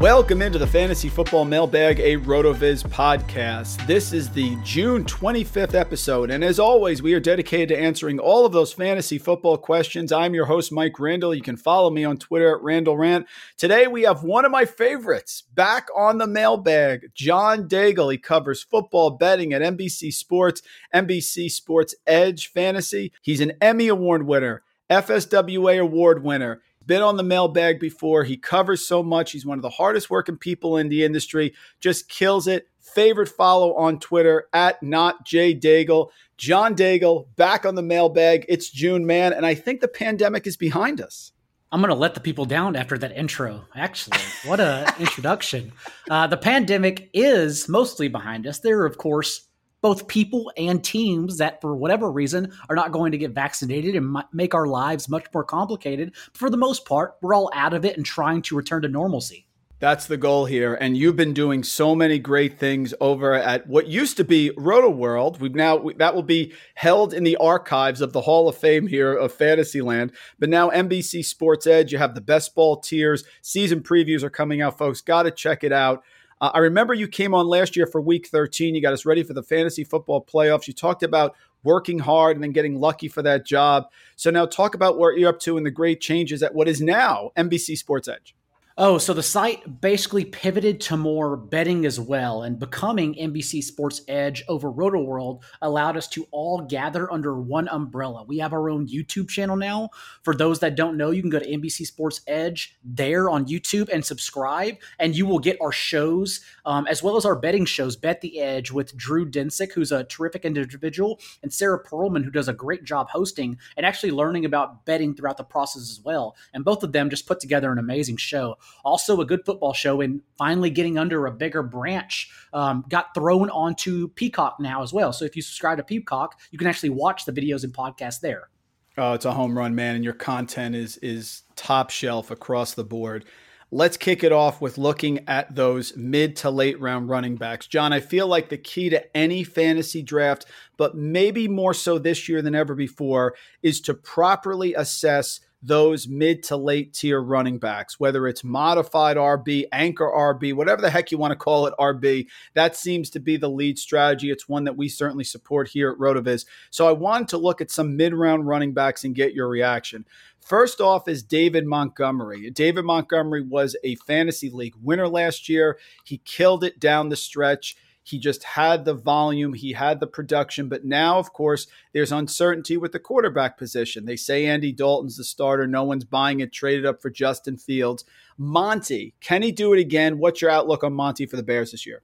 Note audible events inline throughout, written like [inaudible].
Welcome into the Fantasy Football Mailbag, a RotoViz podcast. This is the June 25th episode, and as always, we are dedicated to answering all of those fantasy football questions. I'm your host, Mike Randle. You can follow me on Twitter at Randle Rant. Today, we have one of my favorites back on the mailbag, John Daigle. He covers football betting at NBC Sports, NBC Sports Edge Fantasy. He's an Emmy Award winner, FSWA Award winner been on the mailbag before. He covers so much. He's one of the hardest working people in the industry. Just kills it. Favorite follow on Twitter at not J Daigle. John Daigle back on the mailbag. It's June, man, and I think the pandemic is behind us. I'm going to let the people down after that intro. Actually, what a [laughs] introduction. Uh, the pandemic is mostly behind us. There are, of course, both people and teams that, for whatever reason, are not going to get vaccinated and make our lives much more complicated. But for the most part, we're all out of it and trying to return to normalcy. That's the goal here. And you've been doing so many great things over at what used to be Rotoworld. We've now, that will be held in the archives of the Hall of Fame here of Fantasyland. But now NBC Sports Edge, you have the best ball tiers. Season previews are coming out, folks. Got to check it out. Uh, I remember you came on last year for week 13. You got us ready for the fantasy football playoffs. You talked about working hard and then getting lucky for that job. So now talk about what you're up to and the great changes at what is now NBC Sports Edge. Oh, so the site basically pivoted to more betting as well, and becoming NBC Sports Edge over Rotoworld allowed us to all gather under one umbrella. We have our own YouTube channel now. For those that don't know, you can go to NBC Sports Edge there on YouTube and subscribe, and you will get our shows um, as well as our betting shows. Bet the Edge with Drew Dinsick, who's a terrific individual, and Sarah Perlman, who does a great job hosting and actually learning about betting throughout the process as well. And both of them just put together an amazing show also a good football show and finally getting under a bigger branch um, got thrown onto peacock now as well so if you subscribe to peacock you can actually watch the videos and podcasts there Oh, it's a home run, man, and your content is is top shelf across the board. Let's kick it off with looking at those mid to late round running backs. John, I feel like the key to any fantasy draft, but maybe more so this year than ever before, is to properly assess those mid to late tier running backs, whether it's modified RB, anchor RB, whatever the heck you want to call it, RB. That seems to be the lead strategy. It's one that we certainly support here at RotoViz. So I wanted to look at some mid round running backs and get your reaction. First off is David Montgomery. David Montgomery was a fantasy league winner last year. He killed it down the stretch. He just had the volume, he had the production, but now, of course, there's uncertainty with the quarterback position. They say Andy Dalton's the starter. No one's buying it, traded up for Justin Fields. Monty, can he do it again? What's your outlook on Monty for the Bears this year?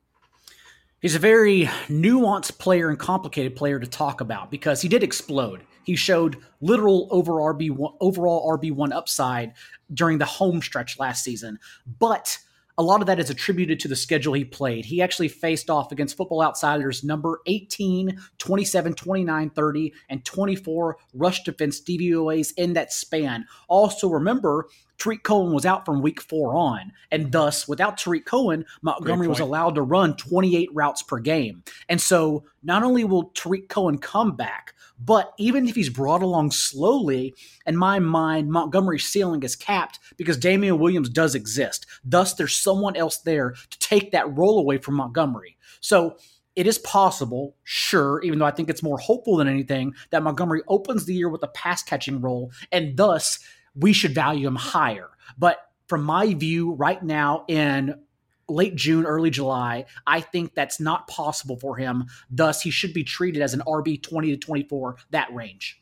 He's a very nuanced player and complicated player to talk about because he did explode. He showed literal over RB1, overall RB one upside during the home stretch last season, but a lot of that is attributed to the schedule he played. He actually faced off against Football Outsiders number 18, 27, 29, 30, and 24 rush defense DVOAs in that span. Also, remember, Tarik Cohen was out from week four on, and thus, without Tarik Cohen, Montgomery was allowed to run 28 routes per game. And so, not only will Tarik Cohen come back, but even if he's brought along slowly, in my mind, Montgomery's ceiling is capped because Damian Williams does exist. Thus, there's someone else there to take that role away from Montgomery. So, it is possible, sure, even though I think it's more hopeful than anything, that Montgomery opens the year with a pass catching role and thus we should value him higher. But from my view, right now in late June, early July, I think that's not possible for him. Thus, he should be treated as an RB 20 to 24, that range.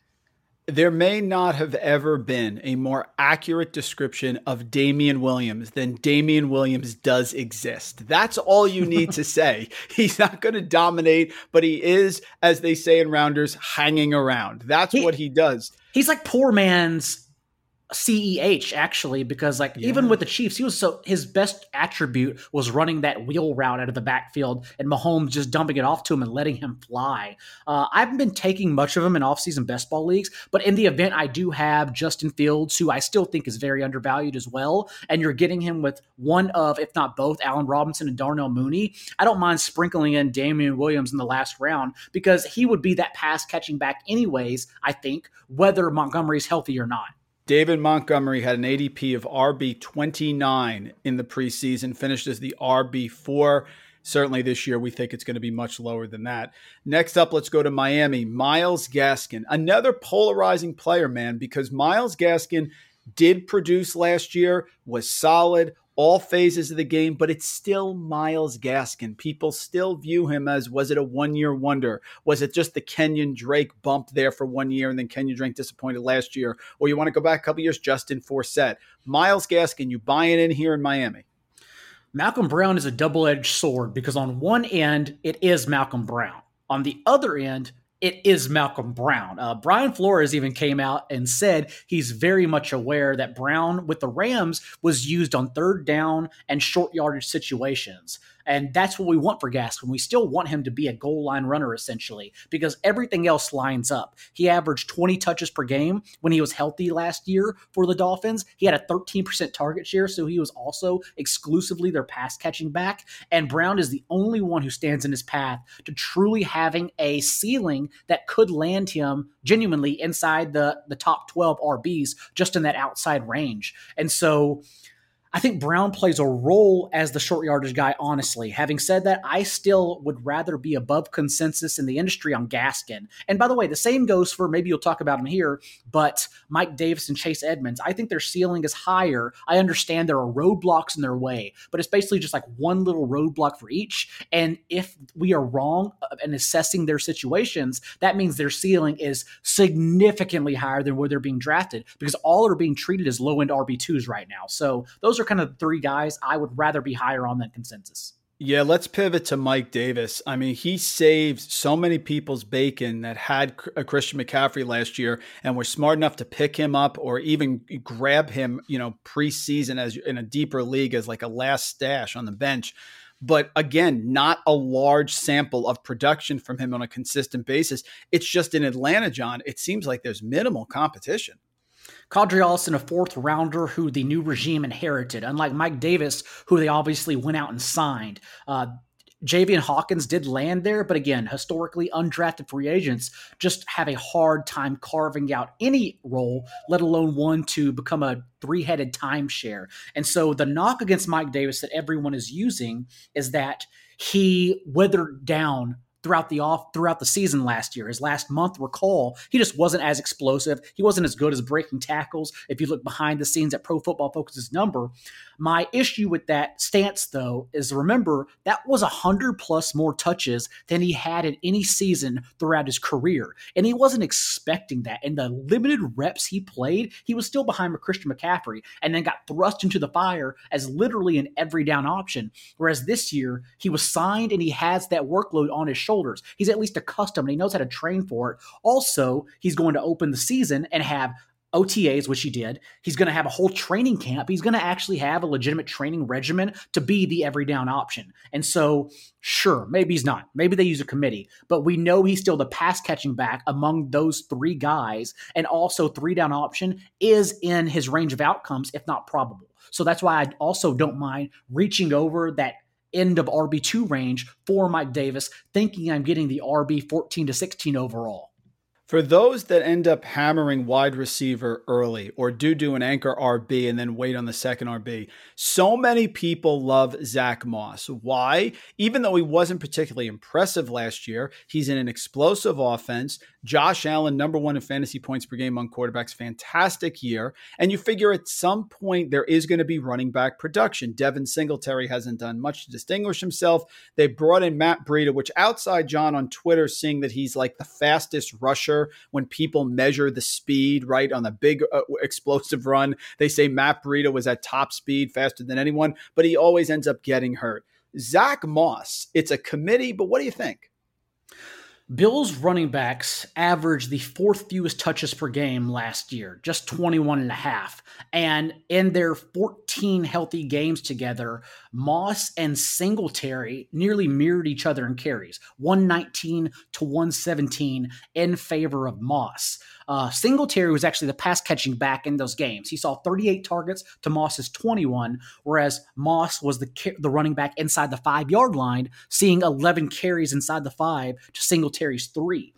There may not have ever been a more accurate description of Damian Williams than Damian Williams does exist. That's all you need to [laughs] say. He's not going to dominate, but he is, as they say in rounders, hanging around. That's he, what he does. He's like poor man's CEH actually because like yeah. even with the Chiefs, he was so his best attribute was running that wheel route out of the backfield and Mahomes just dumping it off to him and letting him fly. Uh, I haven't been taking much of him in offseason best ball leagues, but in the event I do have Justin Fields, who I still think is very undervalued as well, and you're getting him with one of, if not both, Allen Robinson and Darnell Mooney. I don't mind sprinkling in Damian Williams in the last round because he would be that pass catching back anyways. I think whether Montgomery's healthy or not. David Montgomery had an ADP of RB 29 in the preseason, finished as the RB 4. Certainly this year, we think it's going to be much lower than that. Next up, let's go to Miami. Myles Gaskin, another polarizing player, man, because Myles Gaskin did produce last year, was solid, all phases of the game, but it's still Myles Gaskin. People still view him as was it a one year wonder? Was it just the Kenyon Drake bump there for one year and then Kenyon Drake disappointed last year? Or you want to go back a couple years, Justin Forsett? Myles Gaskin, you buying in here in Miami? Malcolm Brown is a double edged sword because on one end, it is Malcolm Brown. On the other end, it is Malcolm Brown. Uh, Brian Flores even came out and said he's very much aware that Brown with the Rams was used on third down and short yardage situations. And that's what we want for Gaskin. We still want him to be a goal line runner, essentially, because everything else lines up. He averaged 20 touches per game when he was healthy last year for the Dolphins. He had a 13% target share, so he was also exclusively their pass catching back. And Brown is the only one who stands in his path to truly having a ceiling that could land him genuinely inside the, the top 12 RBs, just in that outside range. And so, I think Brown plays a role as the short yardage guy, honestly. Having said that, I still would rather be above consensus in the industry on Gaskin. And by the way, the same goes for maybe you'll talk about him here, but Mike Davis and Chase Edmonds. I think their ceiling is higher. I understand there are roadblocks in their way, but it's basically just like one little roadblock for each. And if we are wrong in assessing their situations, that means their ceiling is significantly higher than where they're being drafted because all are being treated as low end RB2s right now. So those are are kind of three guys I would rather be higher on than consensus. Yeah, let's pivot to Mike Davis. I mean, he saved so many people's bacon that had a uh, Christian McCaffrey last year and were smart enough to pick him up or even grab him, you know, preseason as in a deeper league as like a last stash on the bench. But again, not a large sample of production from him on a consistent basis. It's just in Atlanta, John. It seems like there's minimal competition. Qadree Ollison, a fourth rounder who the new regime inherited, unlike Mike Davis, who they obviously went out and signed. Uh, Javian Hawkins did land there, but again, historically undrafted free agents just have a hard time carving out any role, let alone one to become a three headed timeshare. And so the knock against Mike Davis that everyone is using is that he weathered down throughout the off throughout the season last year. His last month, recall, he just wasn't as explosive. He wasn't as good as breaking tackles. If you look behind the scenes at Pro Football Focus's number, my issue with that stance, though, is remember that was a hundred plus more touches than he had in any season throughout his career, and he wasn't expecting that. In the limited reps he played, he was still behind Christian McCaffrey, and then got thrust into the fire as literally an every down option. Whereas this year, he was signed and he has that workload on his shoulders. He's at least accustomed. He knows how to train for it. Also, he's going to open the season and have OTAs, which he did. He's going to have a whole training camp. He's going to actually have a legitimate training regimen to be the every down option. And so, sure, maybe he's not. Maybe they use a committee, but we know he's still the pass catching back among those three guys. And also, three down option is in his range of outcomes, if not probable. So that's why I also don't mind reaching over that end of RB2 range for Mike Davis, thinking I'm getting the RB 14 to 16 overall. For those that end up hammering wide receiver early or do do an anchor RB and then wait on the second RB, so many people love Zach Moss. Why? Even though he wasn't particularly impressive last year, he's in an explosive offense. Josh Allen, number one in fantasy points per game on quarterbacks, fantastic year. And you figure at some point there is going to be running back production. Devin Singletary hasn't done much to distinguish himself. They brought in Matt Breida, which outside John on Twitter, seeing that he's like the fastest rusher when people measure the speed, right, on the big uh, explosive run. They say Matt Breida was at top speed, faster than anyone, but he always ends up getting hurt. Zach Moss, it's a committee, but what do you think? Bills running backs averaged the fourth fewest touches per game last year, just 21 and a half. And in their 14 healthy games together, Moss and Singletary nearly mirrored each other in carries, 119 to 117 in favor of Moss. Uh, Singletary was actually the pass catching back in those games. He saw 38 targets to Moss's 21, whereas Moss was the the running back inside the five yard line, seeing 11 carries inside the five to Singletary's three.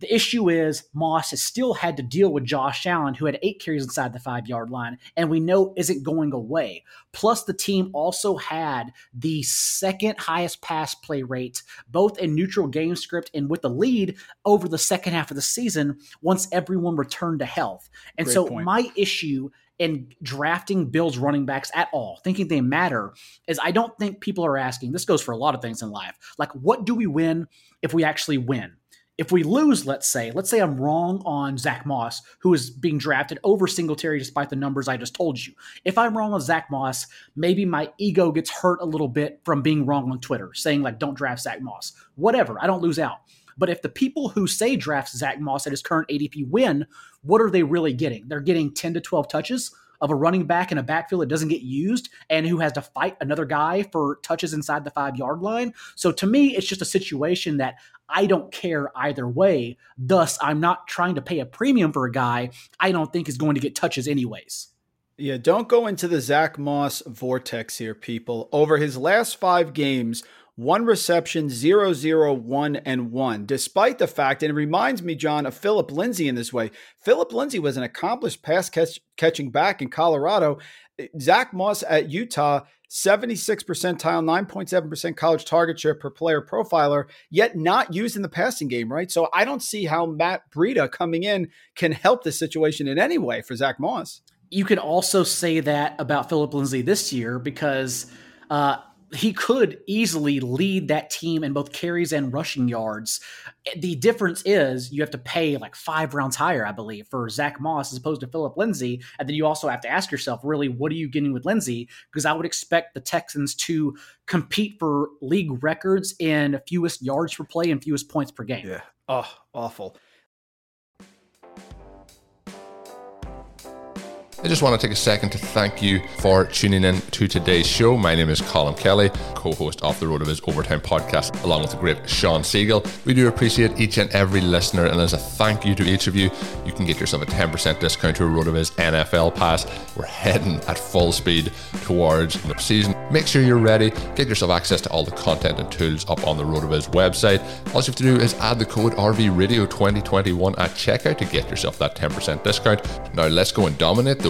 The issue is Moss has still had to deal with Josh Allen, who had eight carries inside the five yard line, and we know isn't going away. Plus, the team also had the second highest pass play rate, both in neutral game script and with the lead over the second half of the season once everyone returned to health. And Great so, point. my issue in drafting Bills running backs at all, thinking they matter, is I don't think people are asking. This goes for a lot of things in life. Like, what do we win if we actually win? If we lose, let's say, let's say I'm wrong on Zach Moss, who is being drafted over Singletary despite the numbers I just told you. If I'm wrong on Zach Moss, maybe my ego gets hurt a little bit from being wrong on Twitter, saying like, don't draft Zach Moss. Whatever, I don't lose out. But if the people who say draft Zach Moss at his current ADP win, what are they really getting? They're getting 10 to 12 touches of a running back in a backfield that doesn't get used and who has to fight another guy for touches inside the five yard line. So to me, it's just a situation that I don't care either way. Thus, I'm not trying to pay a premium for a guy I don't think is going to get touches anyways. Yeah, don't go into the Zach Moss vortex here, people. Over his last five games, one reception, zero, zero, one, and one, despite the fact, and it reminds me, John, of Philip Lindsay in this way. Philip Lindsay was an accomplished pass catch, catching back in Colorado. Zach Moss at Utah, 76 percentile, 9.7% college target share per player profiler, yet not used in the passing game, right? So I don't see how Matt Breida coming in can help the situation in any way for Zach Moss. You can also say that about Philip Lindsay this year because uh, he could easily lead that team in both carries and rushing yards. The difference is you have to pay like five rounds higher, I believe, for Zach Moss as opposed to Philip Lindsay. And then you also have to ask yourself, really, what are you getting with Lindsay? Because I would expect the Texans to compete for league records in fewest yards per play and fewest points per game. Yeah. Oh, awful. I just want to take a second to thank you for tuning in to today's show. My name is Colin Kelly, co host of the RotoViz Overtime podcast, along with the great Shawn Siegele. We do appreciate each and every listener, and as a thank you to each of you, you can get yourself a 10% discount to a RotoViz NFL pass. We're heading at full speed towards the season. Make sure you're ready, get yourself access to all the content and tools up on the RotoViz website. All you have to do is add the code RVRadio2021 at checkout to get yourself that 10% discount. Now, let's go and dominate the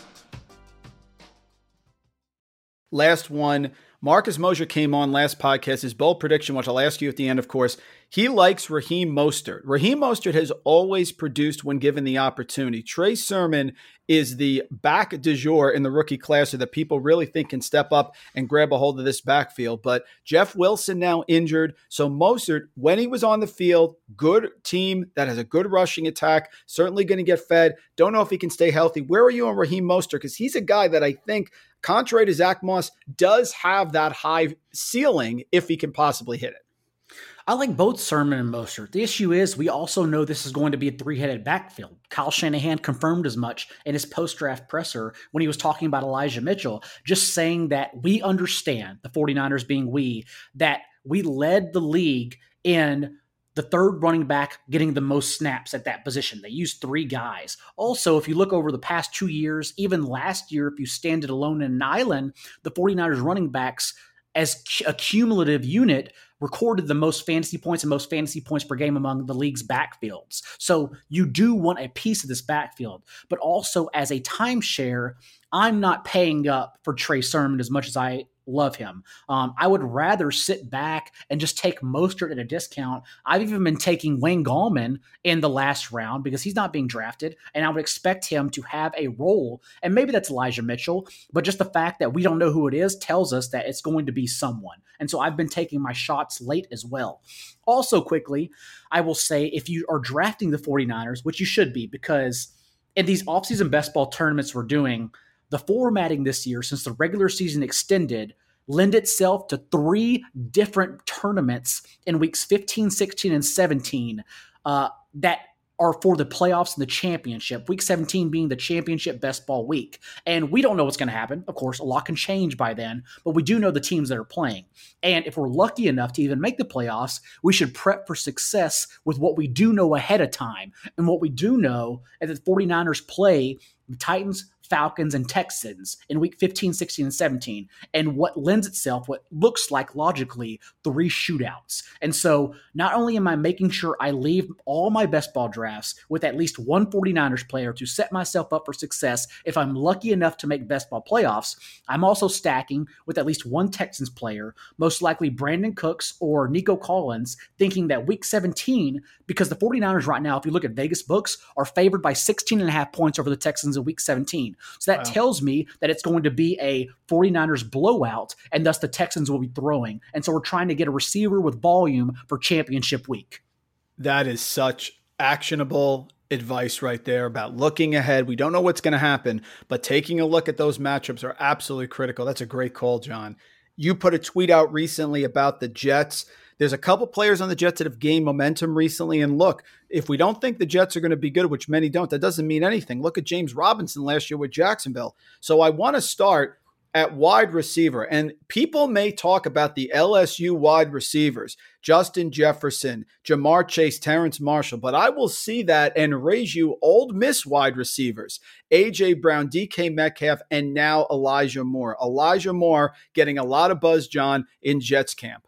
Last one. Marcus Mosher came on last podcast. His bold prediction, which I'll ask you at the end, of course, he likes Raheem Mostert. Raheem Mostert has always produced when given the opportunity. Trey Sermon is the back du jour in the rookie class that people really think can step up and grab a hold of this backfield. But Jeff Wilson now injured. So Mostert, when he was on the field, good team that has a good rushing attack, certainly going to get fed. Don't know if he can stay healthy. Where are you on Raheem Mostert? Because he's a guy that I think – contrary to Zach Moss, does have that high ceiling if he can possibly hit it. I like both Sermon and Mostert. The issue is we also know this is going to be a three-headed backfield. Kyle Shanahan confirmed as much in his post-draft presser when he was talking about Elijah Mitchell, just saying that we understand, the 49ers being we, that we led the league in the third running back getting the most snaps at that position. They used three guys. Also, if you look over the past two years, even last year, if you stand it alone in an island, the 49ers running backs as a cumulative unit recorded the most fantasy points and most fantasy points per game among the league's backfields. So you do want a piece of this backfield, but also as a timeshare, I'm not paying up for Trey Sermon as much as I love him. Um, I would rather sit back and just take Mostert at a discount. I've even been taking Wayne Gallman in the last round because he's not being drafted, and I would expect him to have a role. And maybe that's Elijah Mitchell, but just the fact that we don't know who it is tells us that it's going to be someone. And so I've been taking my shots late as well. Also, quickly, I will say if you are drafting the 49ers, which you should be, because in these offseason best ball tournaments we're doing, the formatting this year, since the regular season extended, lend itself to three different tournaments in weeks 15, 16, and 17 uh, that are for the playoffs and the championship. Week 17 being the championship best ball week. And we don't know what's going to happen. Of course, a lot can change by then, but we do know the teams that are playing. And if we're lucky enough to even make the playoffs, we should prep for success with what we do know ahead of time. And what we do know is that the 49ers play the Titans, Falcons, and Texans in week 15, 16, and 17, and what lends itself, what looks like logically, three shootouts. And so not only am I making sure I leave all my best ball drafts with at least one 49ers player to set myself up for success if I'm lucky enough to make best ball playoffs, I'm also stacking with at least one Texans player, most likely Brandin Cooks or Nico Collins, thinking that week 17, because the 49ers right now, if you look at Vegas books, are favored by 16 and a half points over the Texans in week 17. So that wow. tells me that it's going to be a 49ers blowout, and thus the Texans will be throwing. And so we're trying to get a receiver with volume for championship week. That is such actionable advice right there about looking ahead. We don't know what's going to happen, but taking a look at those matchups are absolutely critical. That's a great call, John. You put a tweet out recently about the Jets there's a couple players on the Jets that have gained momentum recently. And look, if we don't think the Jets are going to be good, which many don't, that doesn't mean anything. Look at James Robinson last year with Jacksonville. So I want to start at wide receiver. And people may talk about the LSU wide receivers, Justin Jefferson, Ja'Marr Chase, Terrace Marshall, but I will see that and raise you Ole Miss wide receivers, AJ Brown, DK Metcalf, and now Elijah Moore. Elijah Moore getting a lot of buzz, John, in Jets camp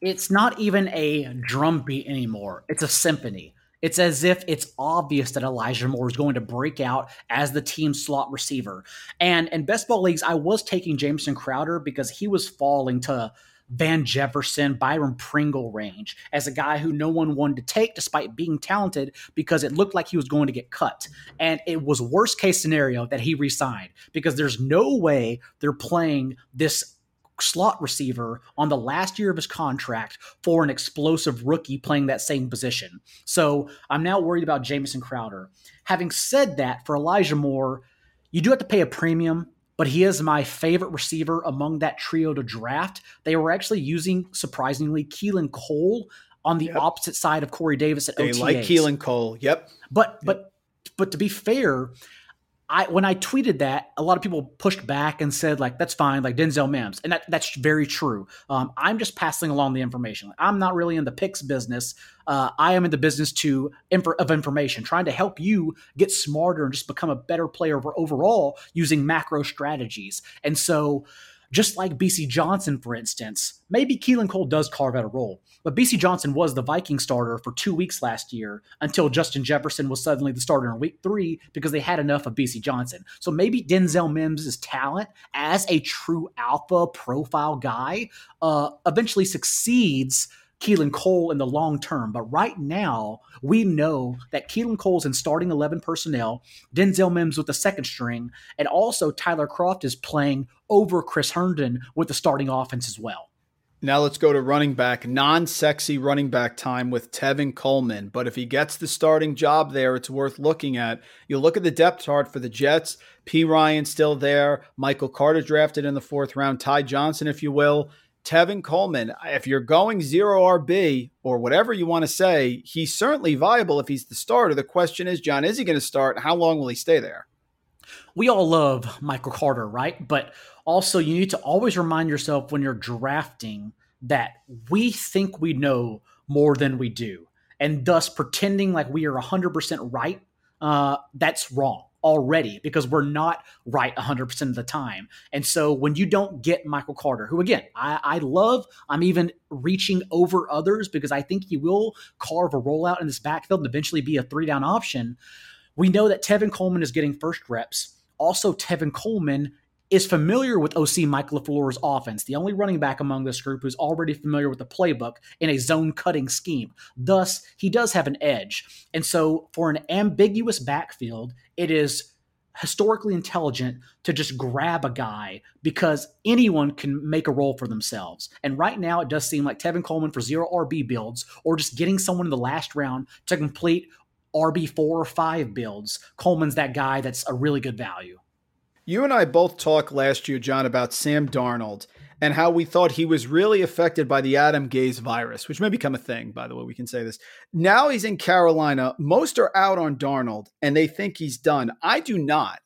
it's not even a drum beat anymore. It's a symphony. It's as if it's obvious that Elijah Moore is going to break out as the team slot receiver. And in best ball leagues, I was taking Jamison Crowder because he was falling to Van Jefferson, Byron Pringle range as a guy who no one wanted to take despite being talented because it looked like he was going to get cut. And it was worst case scenario that he resigned because there's no way they're playing this slot receiver on the last year of his contract for an explosive rookie playing that same position. So I'm now worried about Jamison Crowder. Having said that, for Elijah Moore, you do have to pay a premium, but he is my favorite receiver among that trio to draft. They were actually using, surprisingly, Keelan Cole on the yep. opposite side of Corey Davis at they OTAs. like Keelan Cole. Yep. But yep. but but to be fair, I when I tweeted that, a lot of people pushed back and said like that's fine, like Denzel Mims, and that, that's very true. Um, I'm just passing along the information. I'm not really in the picks business. Uh, I am in the business to of information, trying to help you get smarter and just become a better player overall using macro strategies. And so just like Bisi Johnson, for instance, maybe Keelan Cole does carve out a role, but Bisi Johnson was the Viking starter for two weeks last year until Justin Jefferson was suddenly the starter in week three because they had enough of Bisi Johnson. So maybe Denzel Mims' talent as a true alpha profile guy uh, eventually succeeds Keelan Cole in the long term. But right now, we know that Keelan Cole's in starting 11 personnel, Denzel Mims with the second string, and also Tyler Kroft is playing over Chris Herndon with the starting offense as well. Now let's go to running back, non sexy running back time with Tevin Coleman. But if he gets the starting job there, it's worth looking at. You look at the depth chart for the Jets. Perine still there. Michael Carter drafted in the fourth round. Ty Johnson, if you will. Tevin Coleman, if you're going zero RB or whatever you want to say, he's certainly viable if he's the starter. The question is, John, is he going to start? How long will he stay there? We all love Michael Carter, right? But also, you need to always remind yourself when you're drafting that we think we know more than we do. And thus, pretending like we are 100% right, uh, that's wrong already because we're not right 100% of the time. And so when you don't get Michael Carter, who again, I, I love, I'm even reaching over others because I think he will carve a rollout in this backfield and eventually be a three down option. We know that Tevin Coleman is getting first reps. Also, Tevin Coleman is familiar with OC Mike LaFleur's offense, the only running back among this group who's already familiar with the playbook in a zone cutting scheme. Thus, he does have an edge. And so, for an ambiguous backfield, it is historically intelligent to just grab a guy because anyone can make a role for themselves. And right now, it does seem like Tevin Coleman for zero RB builds or just getting someone in the last round to complete RB four or five builds. Coleman's that guy that's a really good value. You and I both talked last year, John, about Sam Darnold and how we thought he was really affected by the Adam Gase virus, which may become a thing, by the way, we can say this. Now he's in Carolina. Most are out on Darnold and they think he's done. I do not.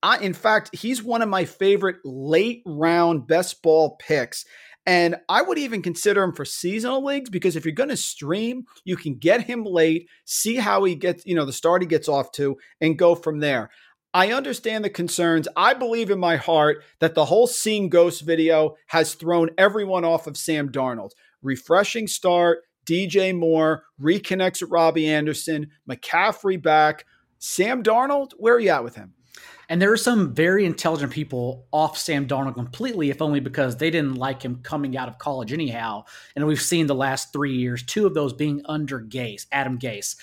I, in fact, he's one of my favorite late round best ball picks. And I would even consider him for seasonal leagues because if you're going to stream, you can get him late, see how he gets, you know, the start he gets off to, and go from there. I understand the concerns. I believe in my heart that the whole Seeing Ghost video has thrown everyone off of Sam Darnold. Refreshing start, DJ Moore reconnects with Robbie Anderson, McCaffrey back. Sam Darnold, where are you at with him? And there are some very intelligent people off Sam Darnold completely, if only because they didn't like him coming out of college anyhow. And we've seen the last three years, two of those being under Gase, Adam Gase.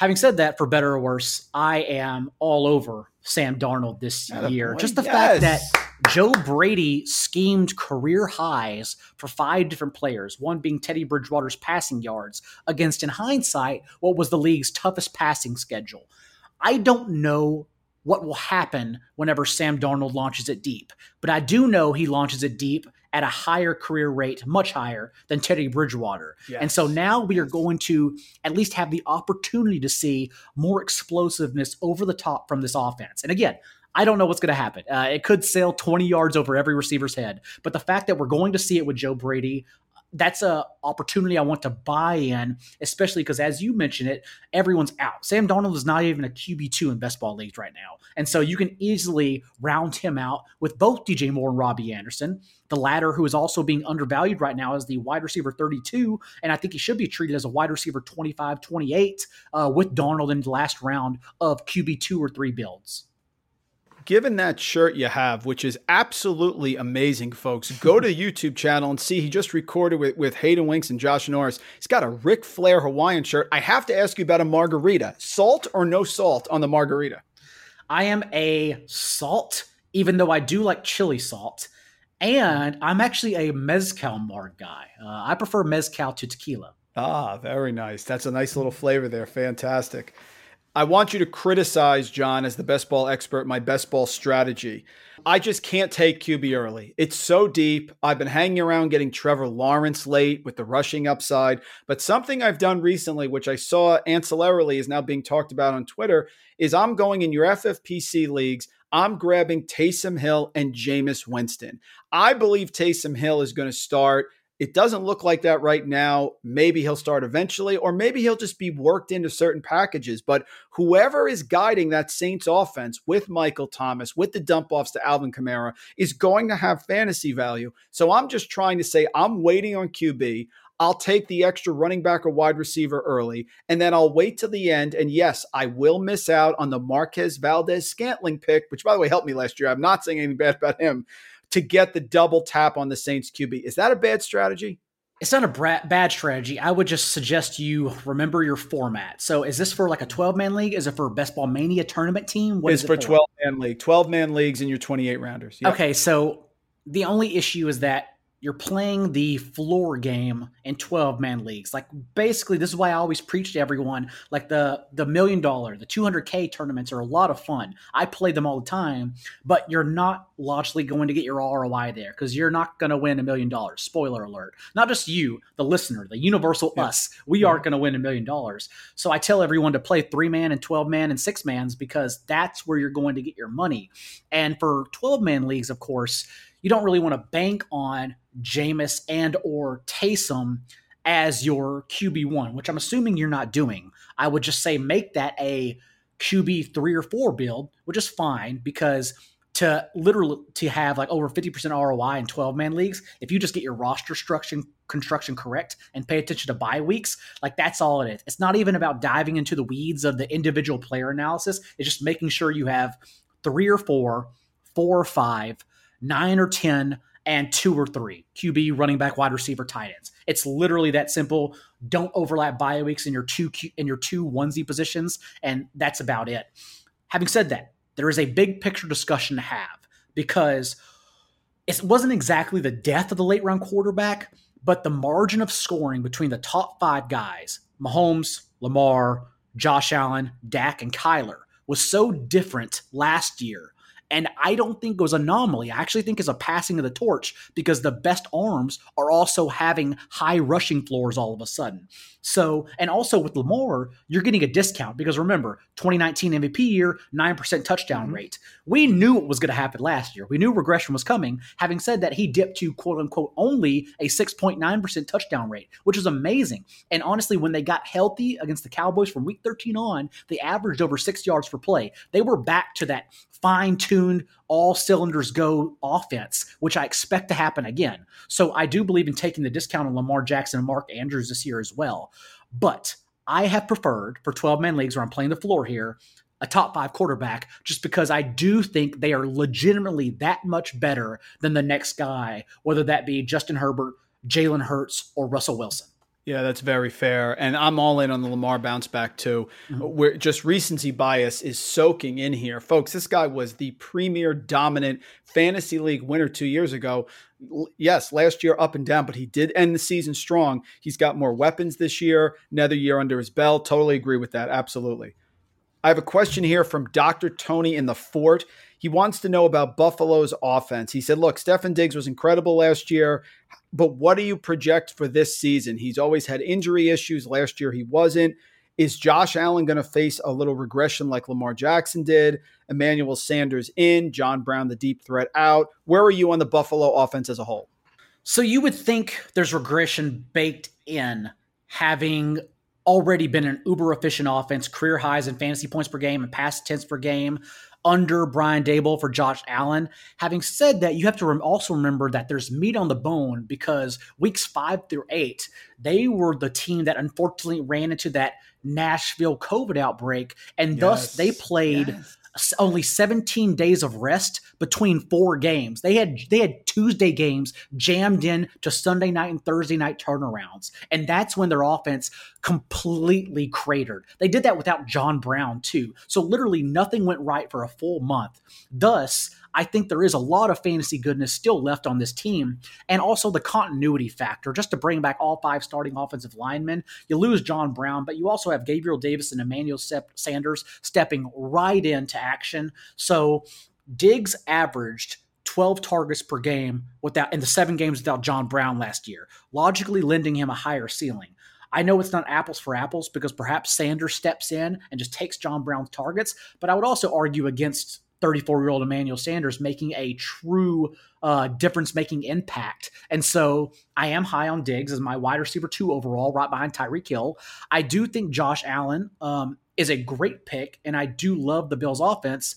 Having said that, for better or worse, I am all over Sam Darnold this year. Just the yes. fact that Joe Brady schemed career highs for five different players, one being Teddy Bridgewater's passing yards, against, in hindsight, what was the league's toughest passing schedule. I don't know what will happen whenever Sam Darnold launches it deep, but I do know he launches it deep at a higher career rate, much higher than Teddy Bridgewater. Yes. And so now we are going to at least have the opportunity to see more explosiveness over the top from this offense. And again, I don't know what's going to happen. Uh, it could sail 20 yards over every receiver's head, but the fact that we're going to see it with Joe Brady, that's a opportunity I want to buy in, especially because as you mentioned it, everyone's out. Sam Darnold is not even a QB two in best ball leagues right now, and so you can easily round him out with both DJ Moore and Robbie Anderson. The latter, who is also being undervalued right now, is the wide receiver 32, and I think he should be treated as a wide receiver 25, 28 uh, with Darnold in the last round of QB two or three builds given that shirt you have, which is absolutely amazing, folks, go to the [laughs] YouTube channel and see. He just recorded with, with Hayden Winks and Josh Norris. He's got a Ric Flair Hawaiian shirt. I have to ask you about a margarita. Salt or no salt on the margarita? I am a salt, even though I do like chili salt. And I'm actually a mezcal marg guy. Uh, I prefer mezcal to tequila. Ah, very nice. That's a nice little flavor there. Fantastic. I want you to criticize John as the best ball expert, my best ball strategy. I just can't take QB early. It's so deep. I've been hanging around getting Trevor Lawrence late with the rushing upside. But something I've done recently, which I saw ancillarily is now being talked about on Twitter, is I'm going in your FFPC leagues. I'm grabbing Taysom Hill and Jameis Winston. I believe Taysom Hill is going to start it doesn't look like that right now. Maybe he'll start eventually, or maybe he'll just be worked into certain packages. But whoever is guiding that Saints offense with Michael Thomas, with the dump offs to Alvin Kamara, is going to have fantasy value. So I'm just trying to say I'm waiting on QB. I'll take the extra running back or wide receiver early, and then I'll wait till the end. And yes, I will miss out on the Marquez Valdes Scantling pick, which by the way helped me last year. I'm not saying anything bad about him, to get the double tap on the Saints QB. Is that a bad strategy? It's not a bra- bad strategy. I would just suggest you remember your format. So, is this for like a 12 man league? Is it for a Best Ball Mania tournament team? What it's for 12 man league, 12 man leagues in your 28 rounders. Yep. Okay. So, the only issue is that you're playing the floor game in 12 man leagues. Like basically this is why I always preach to everyone like the the million dollar, the 200k tournaments are a lot of fun. I play them all the time, but you're not logically going to get your ROI there cuz you're not going to win a million dollars. Spoiler alert. Not just you, the listener, the universal yeah. us. We aren't going to win a million dollars. So I tell everyone to play 3 man and 12 man and 6 mans because that's where you're going to get your money. And for 12 man leagues of course, you don't really want to bank on Jameis and or Taysom as your QB1, which I'm assuming you're not doing. I would just say make that a QB three or four build, which is fine because to literally to have like over 50% ROI in 12 man leagues, if you just get your roster construction construction correct and pay attention to bye weeks, like that's all it is. It's not even about diving into the weeds of the individual player analysis. It's just making sure you have three or four, four or five, nine or 10 and two or three QB, running back, wide receiver, tight ends. It's literally that simple. Don't overlap bye weeks in your two in your two onesie positions, and that's about it. Having said that, there is a big picture discussion to have because it wasn't exactly the death of the late round quarterback, but the margin of scoring between the top five guys, Mahomes, Lamar, Josh Allen, Dak, and Kyler, was so different last year and I don't think it was anomaly. I actually think it's a passing of the torch because the best arms are also having high rushing floors all of a sudden. So, and also with Lamar, you're getting a discount because remember, 2019 MVP year, 9% touchdown mm-hmm. rate. We knew what was going to happen last year. We knew regression was coming. Having said that, he dipped to quote unquote only a 6.9% touchdown rate, which is amazing. And honestly, when they got healthy against the Cowboys from week 13 on, they averaged over six yards per play. They were back to that fine tuned, all cylinders go offense, which I expect to happen again. So I do believe in taking the discount on Lamar Jackson and Mark Andrews this year as well. But I have preferred for 12 man leagues where I'm playing the floor here a top five quarterback just because I do think they are legitimately that much better than the next guy, whether that be Justin Herbert, Jalen Hurts, or Russell Wilson. Yeah, that's very fair. And I'm all in on the Lamar bounce back too. Mm-hmm. Where just recency bias is soaking in here. Folks, this guy was the premier dominant fantasy league winner 2 years ago. Yes, last year up and down, but he did end the season strong. He's got more weapons this year, another year under his belt. Totally agree with that. Absolutely. I have a question here from Dr. Tony in the Fort. He wants to know about Buffalo's offense. He said, Look, Stefon Diggs was incredible last year, but what do you project for this season? He's always had injury issues. Last year, he wasn't. Is Josh Allen going to face a little regression like Lamar Jackson did? Emmanuel Sanders in, John Brown, the deep threat out. Where are you on the Buffalo offense as a whole? So you would think there's regression baked in having already been an uber efficient offense, career highs in fantasy points per game and pass attempts per game, under Brian Daboll for Josh Allen. Having said that, you have to rem- also remember that there's meat on the bone because weeks five through eight, they were the team that unfortunately ran into that Nashville COVID outbreak, and yes. thus they played. Yes only 17 days of rest between four games. They had they had Tuesday games jammed in to Sunday night and Thursday night turnarounds. And that's when their offense completely cratered. They did that without John Brown too. So literally nothing went right for a full month. Thus, I think there is a lot of fantasy goodness still left on this team, and also the continuity factor. Just to bring back all five starting offensive linemen, you lose John Brown, but you also have Gabriel Davis and Emmanuel Sanders stepping right into action. So Diggs averaged 12 targets per game without in the seven games without John Brown last year, logically lending him a higher ceiling. I know it's not apples for apples because perhaps Sanders steps in and just takes John Brown's targets, but I would also argue against 34 year old Emmanuel Sanders making a true uh, difference making impact. And so I am high on Diggs as my wide receiver two overall, right behind Tyreek Hill. I do think Josh Allen um, is a great pick, and I do love the Bills offense.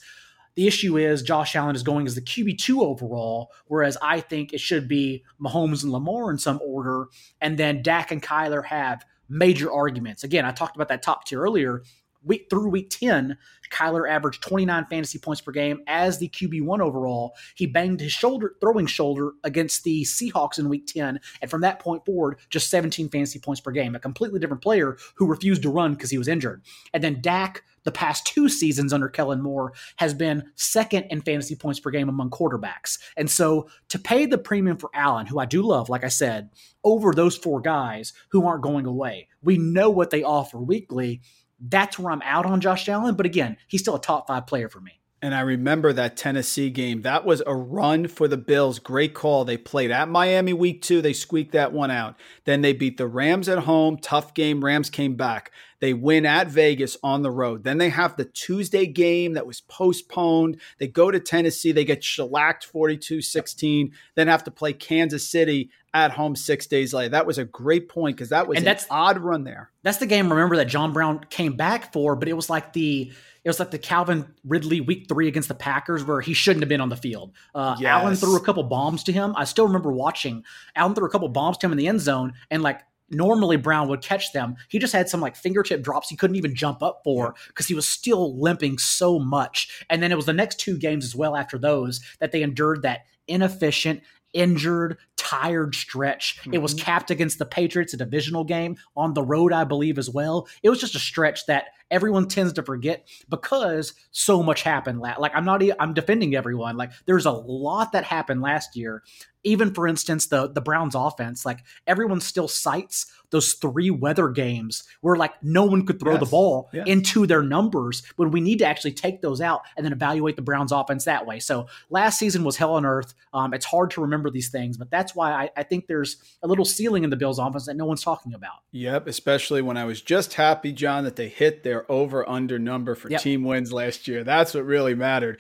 The issue is Josh Allen is going as the QB2 overall, whereas I think it should be Mahomes and Lamar in some order. And then Dak and Kyler have major arguments. Again, I talked about that top tier earlier. Week through week 10, Kyler averaged 29 fantasy points per game as the QB1 overall. He banged his shoulder, throwing shoulder against the Seahawks in week 10. And from that point forward, just 17 fantasy points per game. A completely different player who refused to run because he was injured. And then Dak the past two seasons under Kellen Moore has been second in fantasy points per game among quarterbacks. And so to pay the premium for Allen, who I do love, like I said, over those four guys who aren't going away, we know what they offer weekly. That's where I'm out on Josh Allen. But again, he's still a top five player for me. And I remember that Tennessee game. That was a run for the Bills. Great call. They played at Miami week two. They squeaked that one out. Then they beat the Rams at home. Tough game. Rams came back. They win at Vegas on the road. Then they have the Tuesday game that was postponed. They go to Tennessee. They get shellacked 42 16. Then have to play Kansas City at home six days later. That was a great point because that was and that's, an odd run there. That's the game, remember, that John Brown came back for, but it was like the it was like the Calvin Ridley week three against the Packers where he shouldn't have been on the field. Uh, yes. Allen threw a couple bombs to him. I still remember watching Allen threw a couple bombs to him in the end zone, and like normally Brown would catch them. He just had some like fingertip drops he couldn't even jump up for because he was still limping so much. And then it was the next two games as well after those that they endured that inefficient injured, tired stretch. Mm-hmm. It was mm-hmm. capped against the Patriots, a divisional game on the road, I believe, as well. It was just a stretch that everyone tends to forget because so much happened. Like I'm not, I'm defending everyone. Like there's a lot that happened last year. Even for instance, the the Browns offense, like everyone still cites those three weather games where like no one could throw yes. the ball into their numbers when we need to actually take those out and then evaluate the Browns offense that way. So last season was hell on earth. Um, it's hard to remember these things, but that's why I, I think there's a little ceiling in the Bills offense that no one's talking about. Yep, especially when I was just happy, John, that they hit their over under number for yep. team wins last year. That's what really mattered.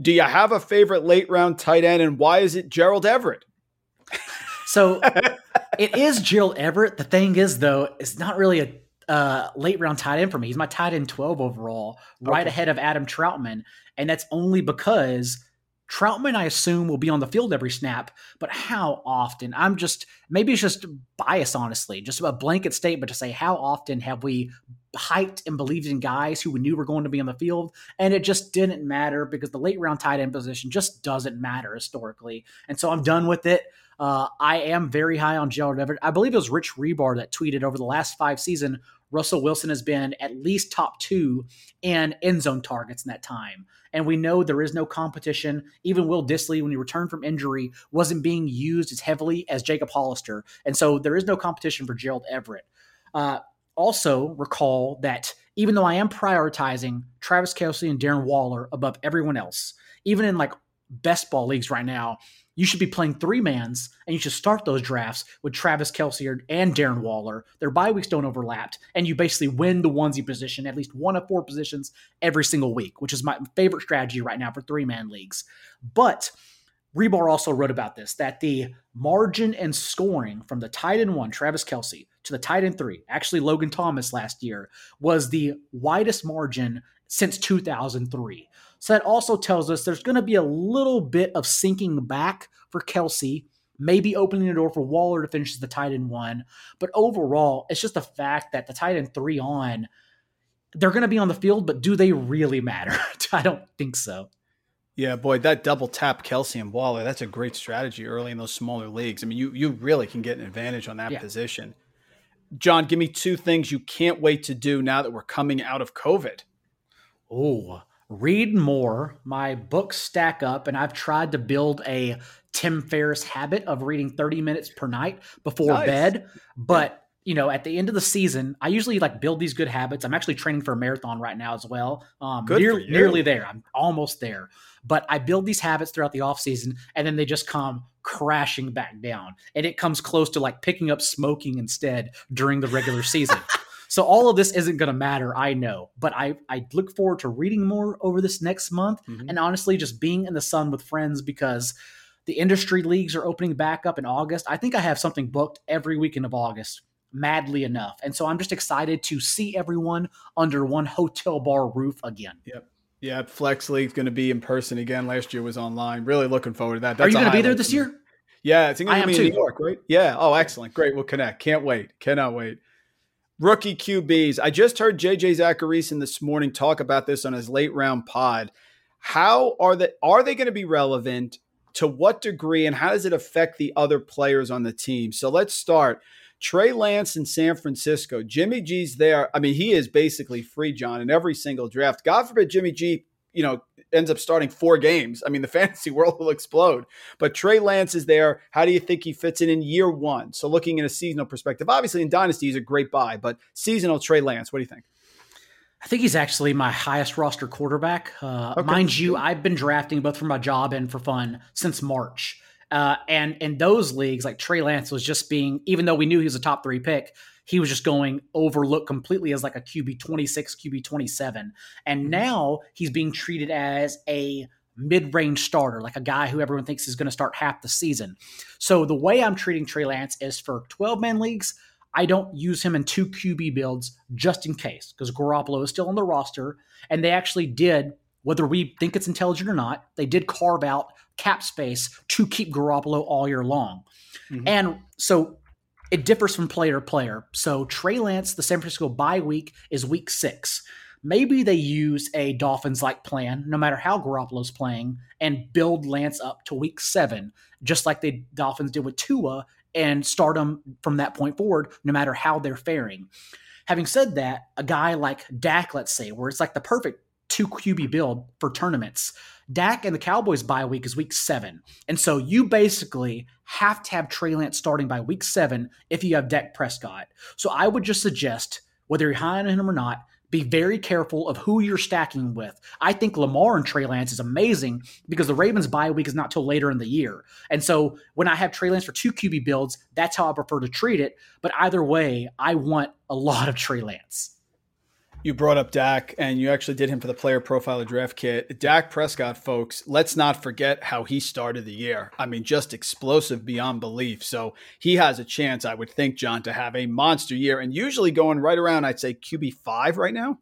Do you have a favorite late round tight end, and why is it Gerald Everett? So it is Gerald Everett. The thing is, though, it's not really a uh, late round tight end for me. He's my tight end 12 overall, right okay. ahead of Adam Trautman. And that's only because Trautman, I assume, will be on the field every snap, but how often? I'm just, maybe it's just bias, honestly, just a blanket statement to say, how often have we hyped and believed in guys who we knew were going to be on the field? And it just didn't matter because the late round tight end position just doesn't matter historically. And so I'm done with it. Uh, I am very high on Gerald Everett. I believe it was Rich Hribar that tweeted over the last five season, Russell Wilson has been at least top two in end zone targets in that time. And we know there is no competition. Even Will Dissly, when he returned from injury, wasn't being used as heavily as Jacob Hollister. And so there is no competition for Gerald Everett. Uh, also, recall that even though I am prioritizing Travis Kelce and Darren Waller above everyone else, even in like best ball leagues right now, you should be playing three mans and you should start those drafts with Travis Kelce and Darren Waller. Their bye weeks don't overlap, and you basically win the onesie position, at least one of four positions every single week, which is my favorite strategy right now for three man leagues. But Hribar also wrote about this that the margin and scoring from the tight end one, Travis Kelce, to the tight end three, actually Logan Thomas last year, was the widest margin since 2003. So that also tells us there's going to be a little bit of sinking back for Kelce, maybe opening the door for Waller to finish the tight end one. But overall, it's just the fact that the tight end three on, they're going to be on the field, but do they really matter? [laughs] I don't think so. Yeah, boy, that double tap Kelce and Waller, that's a great strategy early in those smaller leagues. I mean, you you really can get an advantage on that yeah. position. John, give me two things you can't wait to do now that we're coming out of COVID. Oh, Read more. My books stack up, and I've tried to build a Tim Ferriss habit of reading 30 minutes per night before Nice. bed. But you know, at the end of the season, I usually like build these good habits. I'm actually training for a marathon right now as well. Um, near- nearly there. I'm almost there. But I build these habits throughout the off season, and then they just come crashing back down. And it comes close to like picking up smoking instead during the regular season. [laughs] So all of this isn't going to matter, I know, but I I look forward to reading more over this next month, Mhm. and honestly, just being in the sun with friends because the industry leagues are opening back up in August. I think I have something booked every weekend of August, madly enough, and so I'm just excited to see everyone under one hotel bar roof again. Yep. Yeah, Flex League's going to be in person again. Last year was online. Really looking forward to that. are you going to be there this year? Yeah, it's going to be in too. New York, right? Yeah. Oh, excellent. Great. We'll connect. Can't wait. Cannot wait. Rookie QBs. I just heard JJ Zachariason this morning talk about this on his late round pod. How are they are they going to be relevant? To what degree and how does it affect the other players on the team? So let's start. Trey Lance in San Francisco. Jimmy G's there. I mean, he is basically free, John, in every single draft. God forbid Jimmy G, you know, ends up starting four games. I mean, the [laughs] fantasy world will explode. But Trey Lance is there. How do you think he fits in in year one? So looking in a seasonal perspective, obviously in Dynasty he's a great buy, but seasonal Trey Lance, what do you think? I think he's actually my highest roster quarterback. Uh, Okay. Mind you, I've been drafting both for my job and for fun since March. Uh, and in those leagues, like Trey Lance was just being, even though we knew he was a top three pick, he was just going overlooked completely as like a QB 26, QB 27. And now he's being treated as a mid range starter, like a guy who everyone thinks is going to start half the season. So the way I'm treating Trey Lance is for 12 man leagues, I don't use him in two QB builds just in case, because Garoppolo is still on the roster. And they actually did, whether we think it's intelligent or not, they did carve out cap space to keep Garoppolo all year long. Mhm. And so it differs from player to player. So Trey Lance, the San Francisco bye week is week six. Maybe they use a Dolphins like plan, no matter how Garoppolo's playing, and build Lance up to week seven, just like the Dolphins did with Tua, and start him from that point forward, no matter how they're faring. Having said that, a guy like Dak, let's say, where it's like the perfect two QB build for tournaments, Dak and the Cowboys bye week is week seven. And so you basically have to have Trey Lance starting by week seven if you have Dak Prescott. So I would just suggest, whether you're high on him or not, be very careful of who you're stacking with. I think Lamar and Trey Lance is amazing because the Ravens bye week is not till later in the year. And so when I have Trey Lance for two QB builds, that's how I prefer to treat it. But either way, I want a lot of Trey Lance. You brought up Dak, and you actually did him for the player profiler draft kit. Dak Prescott, folks, let's not forget how he started the year. I mean, just explosive beyond belief. So he has a chance, I would think, John, to have a monster year, and usually going right around, I'd say QB five right now.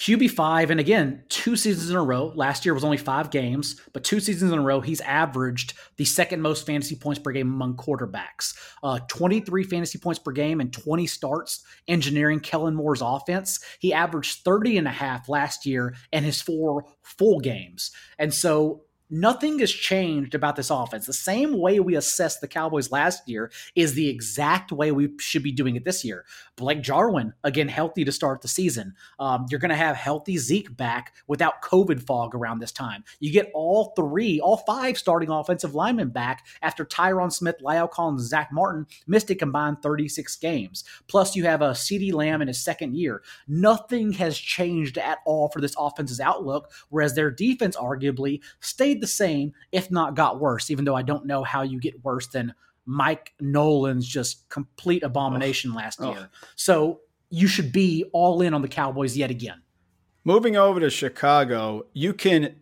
QB5, and again, two seasons in a row. Last year was only five games, but two seasons in a row, he's averaged the second most fantasy points per game among quarterbacks. Uh, 23 fantasy points per game and 20 starts engineering Kellen Moore's offense. He averaged 30 and a half last year in his four full games. And so nothing has changed about this offense. The same way we assessed the Cowboys last year is the exact way we should be doing it this year. Blake Jarwin, again, healthy to start the season. Um, you're going to have healthy Zeke back without COVID fog around this time. You get all three, all five starting offensive linemen back after Tyron Smith, La'el Collins, Zack Martin missed a combined 36 games. Plus, you have a CeeDee Lamb in his second year. Nothing has changed at all for this offense's outlook, whereas their defense arguably stayed the same, if not got worse, even though I don't know how you get worse than Mike Nolan's just complete abomination last Ugh. year. So you should be all in on the Cowboys yet again. Moving over to Chicago, you can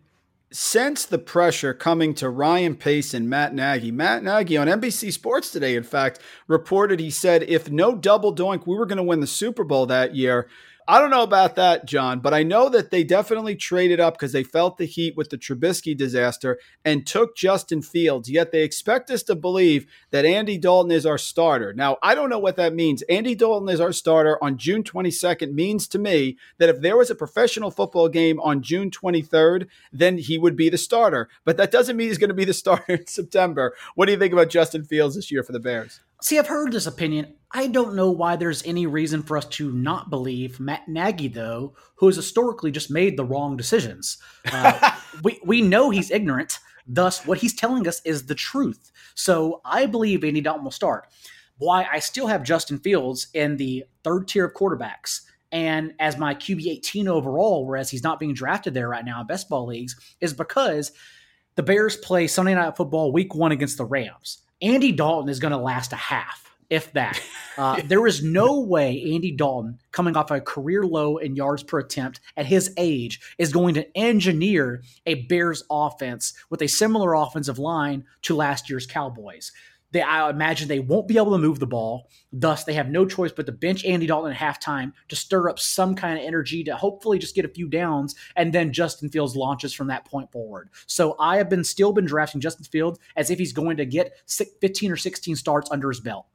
sense the pressure coming to Ryan Pace and Matt Nagy. Matt Nagy on NBC Sports today, in fact, reported he said, if no double doink, we were going to win the Super Bowl that year. I don't know about that, John, but I know that they definitely traded up because they felt the heat with the Trubisky disaster and took Justin Fields. Yet they expect us to believe that Andy Dalton is our starter. Now, I don't know what that means. Andy Dalton is our starter on June 22nd means to me that if there was a professional football game on June 23rd, then he would be the starter. But that doesn't mean he's going to be the [laughs] starter in September. What do you think about Justin Fields this year for the Bears? See, I've heard this opinion. I don't know why there's any reason for us to not believe Matt Nagy, though, who has historically just made the wrong decisions. Uh, [laughs] we we know he's ignorant. Thus, what he's telling us is the truth. So I believe Andy Dalton will start. Why I still have Justin Fields in the third tier of quarterbacks and as my QB 18 overall, whereas he's not being drafted there right now in best ball leagues, is because the Bears play Sunday Night Football week one against the Rams. Andy Dalton is going to last a half if that. [laughs] Uh, there is no way Andy Dalton, coming off a career low in yards per attempt at his age, is going to engineer a Bears offense with a similar offensive line to last year's Cowboys. They, I imagine they won't be able to move the ball. Thus, they have no choice but to bench Andy Dalton at halftime to stir up some kind of energy to hopefully just get a few downs, and then Justin Fields launches from that point forward. So I have been still been drafting Justin Fields as if he's going to get 15 or 16 starts under his belt.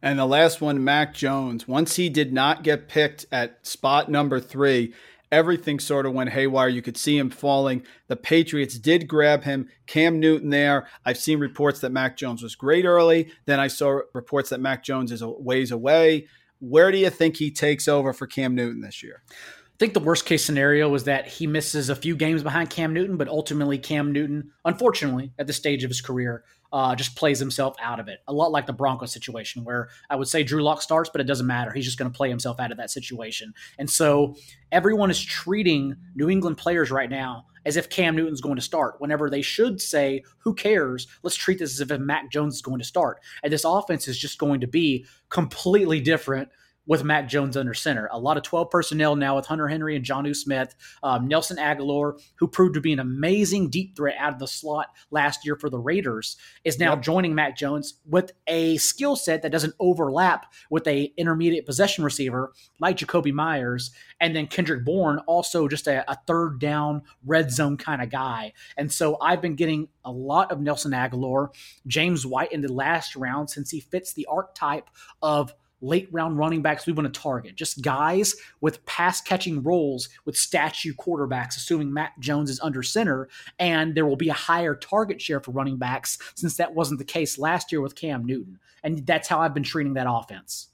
And the last one, Mac Jones. Once he did not get picked at spot number three, everything sort of went haywire. You could see him falling. The Patriots did grab him. Cam Newton there. I've seen reports that Mac Jones was great early. Then I saw reports that Mac Jones is a ways away. Where do you think he takes over for Cam Newton this year? I think the worst case scenario is that he misses a few games behind Cam Newton, but ultimately Cam Newton, unfortunately, at this stage of his career, uh, just plays himself out of it. A lot like the Broncos situation, where I would say Drew Lock starts, but it doesn't matter. He's just going to play himself out of that situation. And so everyone is treating New England players right now as if Cam Newton's going to start, whenever they should say, who cares? Let's treat this as if Mac Jones is going to start. And this offense is just going to be completely different with Mac Jones under center. A lot of 12 personnel now with Hunter Henry and Jonnu Smith. Um, Nelson Agholor, who proved to be an amazing deep threat out of the slot last year for the Raiders, is now yep. joining Mac Jones with a skill set that doesn't overlap with a intermediate possession receiver like Jakobi Meyers. And then Kendrick Bourne, also just a, a third down red zone kind of guy. And so I've been getting a lot of Nelson Agholor, James White in the last round since he fits the archetype of – late round running backs we want to target. Just guys with pass catching roles with statue quarterbacks, assuming Matt Jones is under center, and there will be a higher target share for running backs since that wasn't the case last year with Cam Newton. And that's how I've been treating that offense.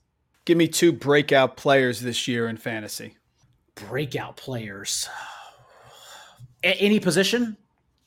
Give me two breakout players this year in fantasy. Breakout players. A- any position?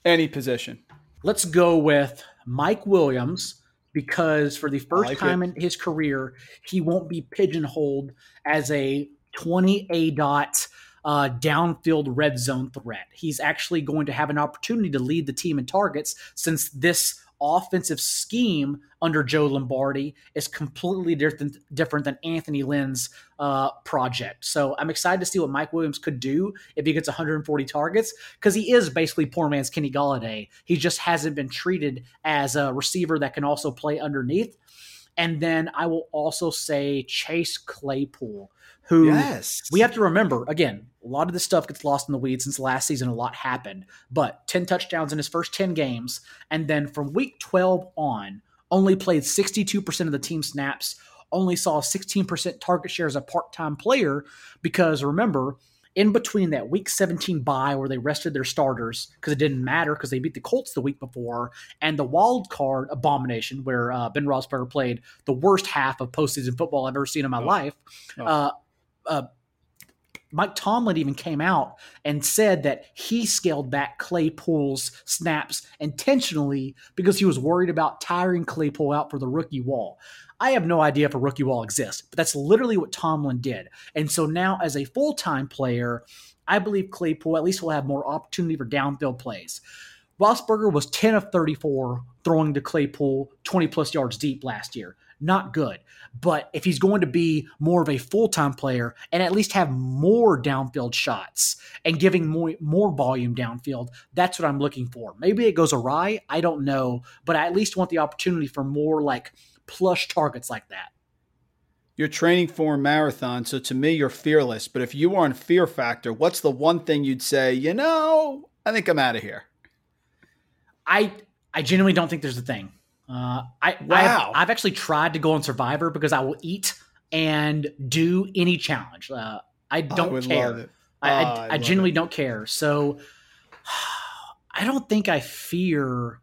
Any position. Let's go with Mike Williams because for the first like time it. in his career, he won't be pigeonholed as a 20 aDOT uh, downfield red zone threat. He's actually going to have an opportunity to lead the team in targets since this offensive scheme under Joe Lombardi is completely different different than Anthony Lynn's uh, project. So I'm excited to see what Mike Williams could do if he gets 140 targets because he is basically poor man's Kenny Golladay. He just hasn't been treated as a receiver that can also play underneath. And then I will also say Chase Claypool who yes. we have to remember again, a lot of this stuff gets lost in the weeds since last season a lot happened, but 10 touchdowns in his first 10 games and then from week 12 on only played 62% of the team snaps, only saw 16% target share as a part-time player because remember, in between that week 17 bye where they rested their starters because it didn't matter because they beat the Colts the week before, and the wild card abomination where uh, Ben Roethlisberger played the worst half of postseason football I've ever seen in my oh. life. Oh. Uh, uh, Mike Tomlin even came out and said that he scaled back Claypool's snaps intentionally because he was worried about tiring Claypool out for the rookie wall. I have no idea if a rookie wall exists, but that's literally what Tomlin did. And so now, as a full time player, I believe Claypool at least will have more opportunity for downfield plays. Roethlisberger was 10 of 34 throwing to Claypool 20 plus yards deep last year not good. But if he's going to be more of a full time player and at least have more downfield shots and giving more, more volume downfield, that's what I'm looking for. Maybe it goes awry. I don't know. But I at least want the opportunity for more like plush targets like that. You're training for a marathon, so to me, you're fearless. But if you are on Fear Factor, what's the one thing you'd say, you know, I think I'm out of here? I I genuinely don't think there's a thing. Uh, I wow. I've, I've, actually tried to go on Survivor because I will eat and do any challenge. Uh, I don't I care. I, I, oh, I genuinely it. don't care. So [sighs] I don't think I fear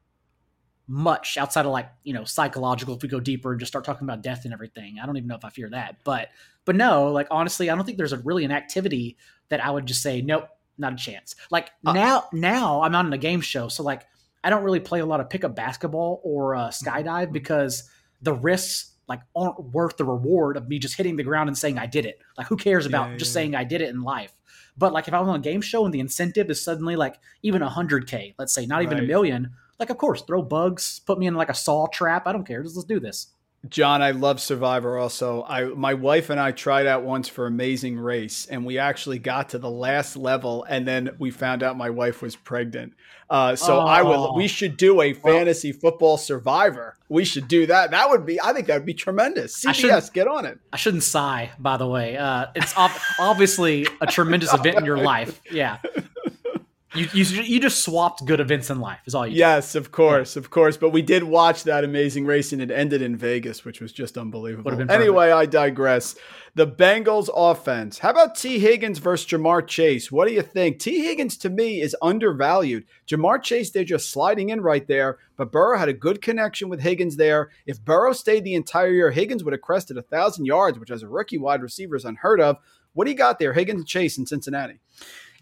much outside of like you know psychological if we go deeper and just start talking about death and everything i don't even know if i fear that but but no like honestly i don't think there's a really an activity that i would just say nope not a chance like uh, now now i'm not in a game show so like i don't really play a lot of pickup basketball or uh, skydive because the risks like aren't worth the reward of me just hitting the ground and saying i did it like who cares about yeah, just yeah. saying i did it in life but like if i'm on a game show and the incentive is suddenly like even a 100k let's say not even right. a million like, of course, throw bugs, put me in like a saw trap. I don't care. Just let's do this. John, I love Survivor also. I my wife and I tried out once for Amazing Race, and we actually got to the last level, and then we found out my wife was pregnant. Uh, so oh. I would we should do a fantasy football Survivor. We should do that. That would be I think that would be tremendous. CBS, get on it. I shouldn't sigh, by the way. Uh, it's ob- obviously a tremendous event in your life. Yeah. You, you, you just swapped good events in life is all you. Yes, did. of course, yeah. of course. But we did watch that amazing race, and it ended in Vegas, which was just unbelievable. Anyway, I digress. The Bengals offense. How about Tee Higgins versus Ja'Marr Chase? What do you think? Tee Higgins to me is undervalued. Ja'Marr Chase, they're just sliding in right there. But Burrow had a good connection with Higgins there. If Burrow stayed the entire year, Higgins would have crested a thousand yards, which as a rookie wide receiver is unheard of. What do you got there, Higgins and Chase in Cincinnati?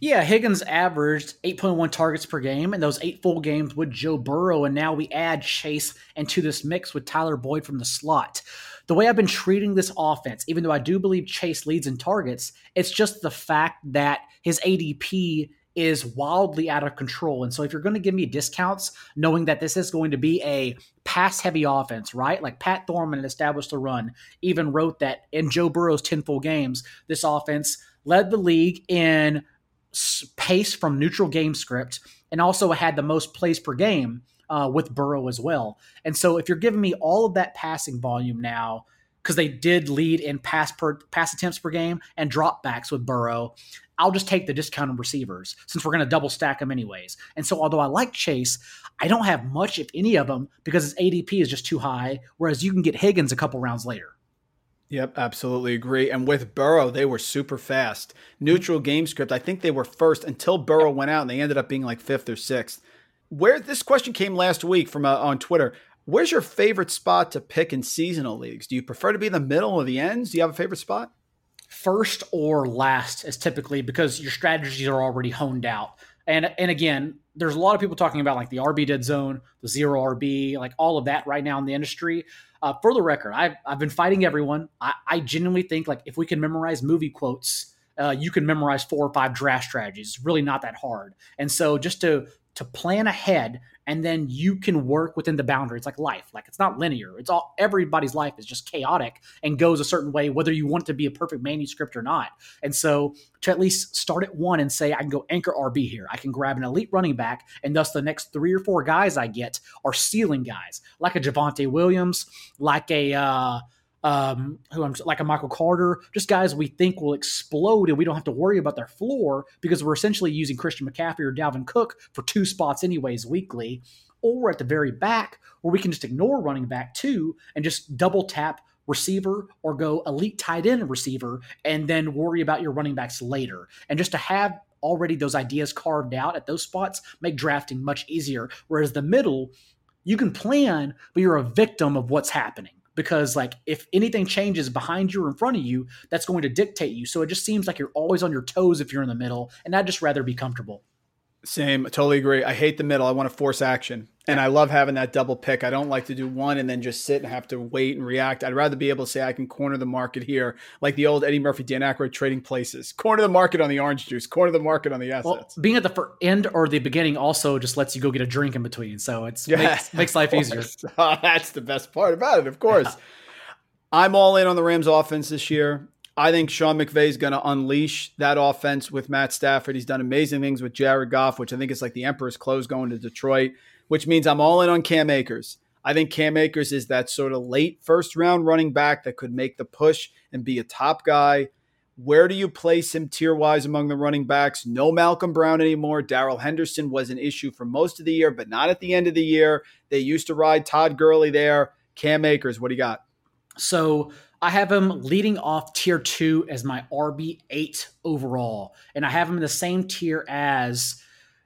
Yeah, Higgins averaged 8.1 targets per game in those eight full games with Joe Burrow, and now we add Chase into this mix with Tyler Boyd from the slot. The way I've been treating this offense, even though I do believe Chase leads in targets, it's just the fact that his ADP is wildly out of control. And so if you're going to give me discounts, knowing that this is going to be a pass heavy offense, right? Like Pat Thorman established the run, even wrote that in Joe Burrow's 10 full games, this offense led the league in pace from neutral game script and also had the most plays per game uh, with Burrow as well. And so if you're giving me all of that passing volume now, because they did lead in pass per pass attempts per game and dropbacks with Burrow, I'll just take the discounted receivers since we're going to double stack them anyways. And so although I like Chase, I don't have much, if any of them, because his ADP is just too high. Whereas you can get Higgins a couple rounds later. Yep, absolutely agree. And with Burrow, they were super fast. Neutral game script, I think they were first until Burrow went out and they ended up being like fifth or sixth. Where this question came last week from uh, on Twitter. Where's your favorite spot to pick in seasonal leagues? Do you prefer to be in the middle or the ends? Do you have a favorite spot? First or last is typically because your strategies are already honed out. And and again, there's a lot of people talking about like the RB dead zone, the zero RB, like all of that right now in the industry. Uh, for the record, I've, I've been fighting everyone. I, I genuinely think like if we can memorize movie quotes, uh, you can memorize four or five draft strategies. It's really not that hard. And so just to to plan ahead and then you can work within the boundary. It's like life. Like it's not linear. It's all everybody's life is just chaotic and goes a certain way, whether you want it to be a perfect manuscript or not. And so to at least start at one and say, I can go anchor RB here. I can grab an elite running back, and thus the next three or four guys I get are ceiling guys, like a Javonte Williams, like a uh um, who I'm like a Michael Carter, just guys we think will explode and we don't have to worry about their floor because we're essentially using Christian McCaffrey or Dalvin Cook for two spots anyways weekly, or at the very back where we can just ignore running back two and just double tap receiver or go elite tight end receiver and then worry about your running backs later. And just to have already those ideas carved out at those spots make drafting much easier. Whereas the middle, you can plan, but you're a victim of what's happening because like if anything changes behind you or in front of you that's going to dictate you. So it just seems like you're always on your toes if you're in the middle and i'd just rather be comfortable same, I totally agree. I hate the middle. I want to force action. And I love having that double pick. I don't like to do one and then just sit and have to wait and react. I'd rather be able to say I can corner the market here, like the old Eddie Murphy, Dan Aykroyd trading places. Corner the market on the orange juice, corner the market on the assets. Well, being at the end or the beginning also just lets you go get a drink in between. So it's yeah, makes, makes life [laughs] easier. Oh, [laughs] that's the best part about it, of course. I'm all in on the Rams offense this year. I think Sean McVay is going to unleash that offense with Matt Stafford. He's done amazing things with Jared Goff, which I think is like the Emperor's clothes going to Detroit, which means I'm all in on Cam Akers. I think Cam Akers is that sort of late first round running back that could make the push and be a top guy. Where do you place him tier wise among the running backs? No Malcolm Brown anymore. Darrell Henderson was an issue for most of the year, but not at the end of the year. They used to ride Todd Gurley there. Cam Akers, what do you got? So I have him leading off tier two as my RB8 overall. And I have him in the same tier as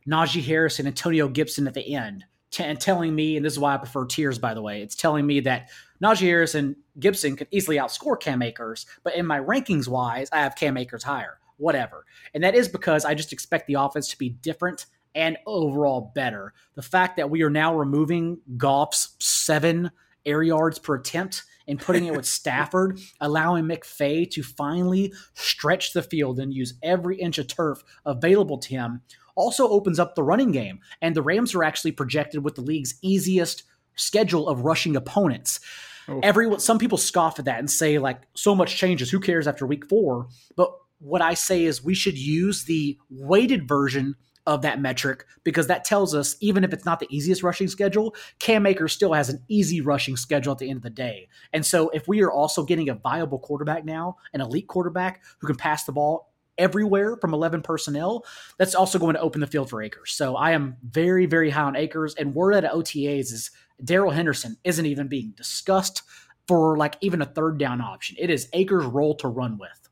Najee Harris and Antonio Gibson at the end. t- and telling me, and this is why I prefer tiers, by the way, it's telling me that Najee Harris and Gibson could easily outscore Cam Akers, but in my rankings wise, I have Cam Akers higher. Whatever. And that is because I just expect the offense to be different and overall better. The fact that we are now removing Goff's seven air yards per attempt and putting it with [laughs] Stafford, allowing McVay to finally stretch the field and use every inch of turf available to him, also opens up the running game. And the Rams are actually projected with the league's easiest schedule of rushing opponents. Oh. Everyone, some people scoff at that and say like, so much changes. Who cares after week four? But what I say is we should use the weighted version of that metric because that tells us even if it's not the easiest rushing schedule, Cam Akers still has an easy rushing schedule at the end of the day. And so if we are also getting a viable quarterback now, an elite quarterback who can pass the ball everywhere from 11 personnel, that's also going to open the field for Akers. So I am very, very high on Akers. And word at OTAs is Darrell Henderson isn't even being discussed for like even a third down option. It is Akers' role to run with.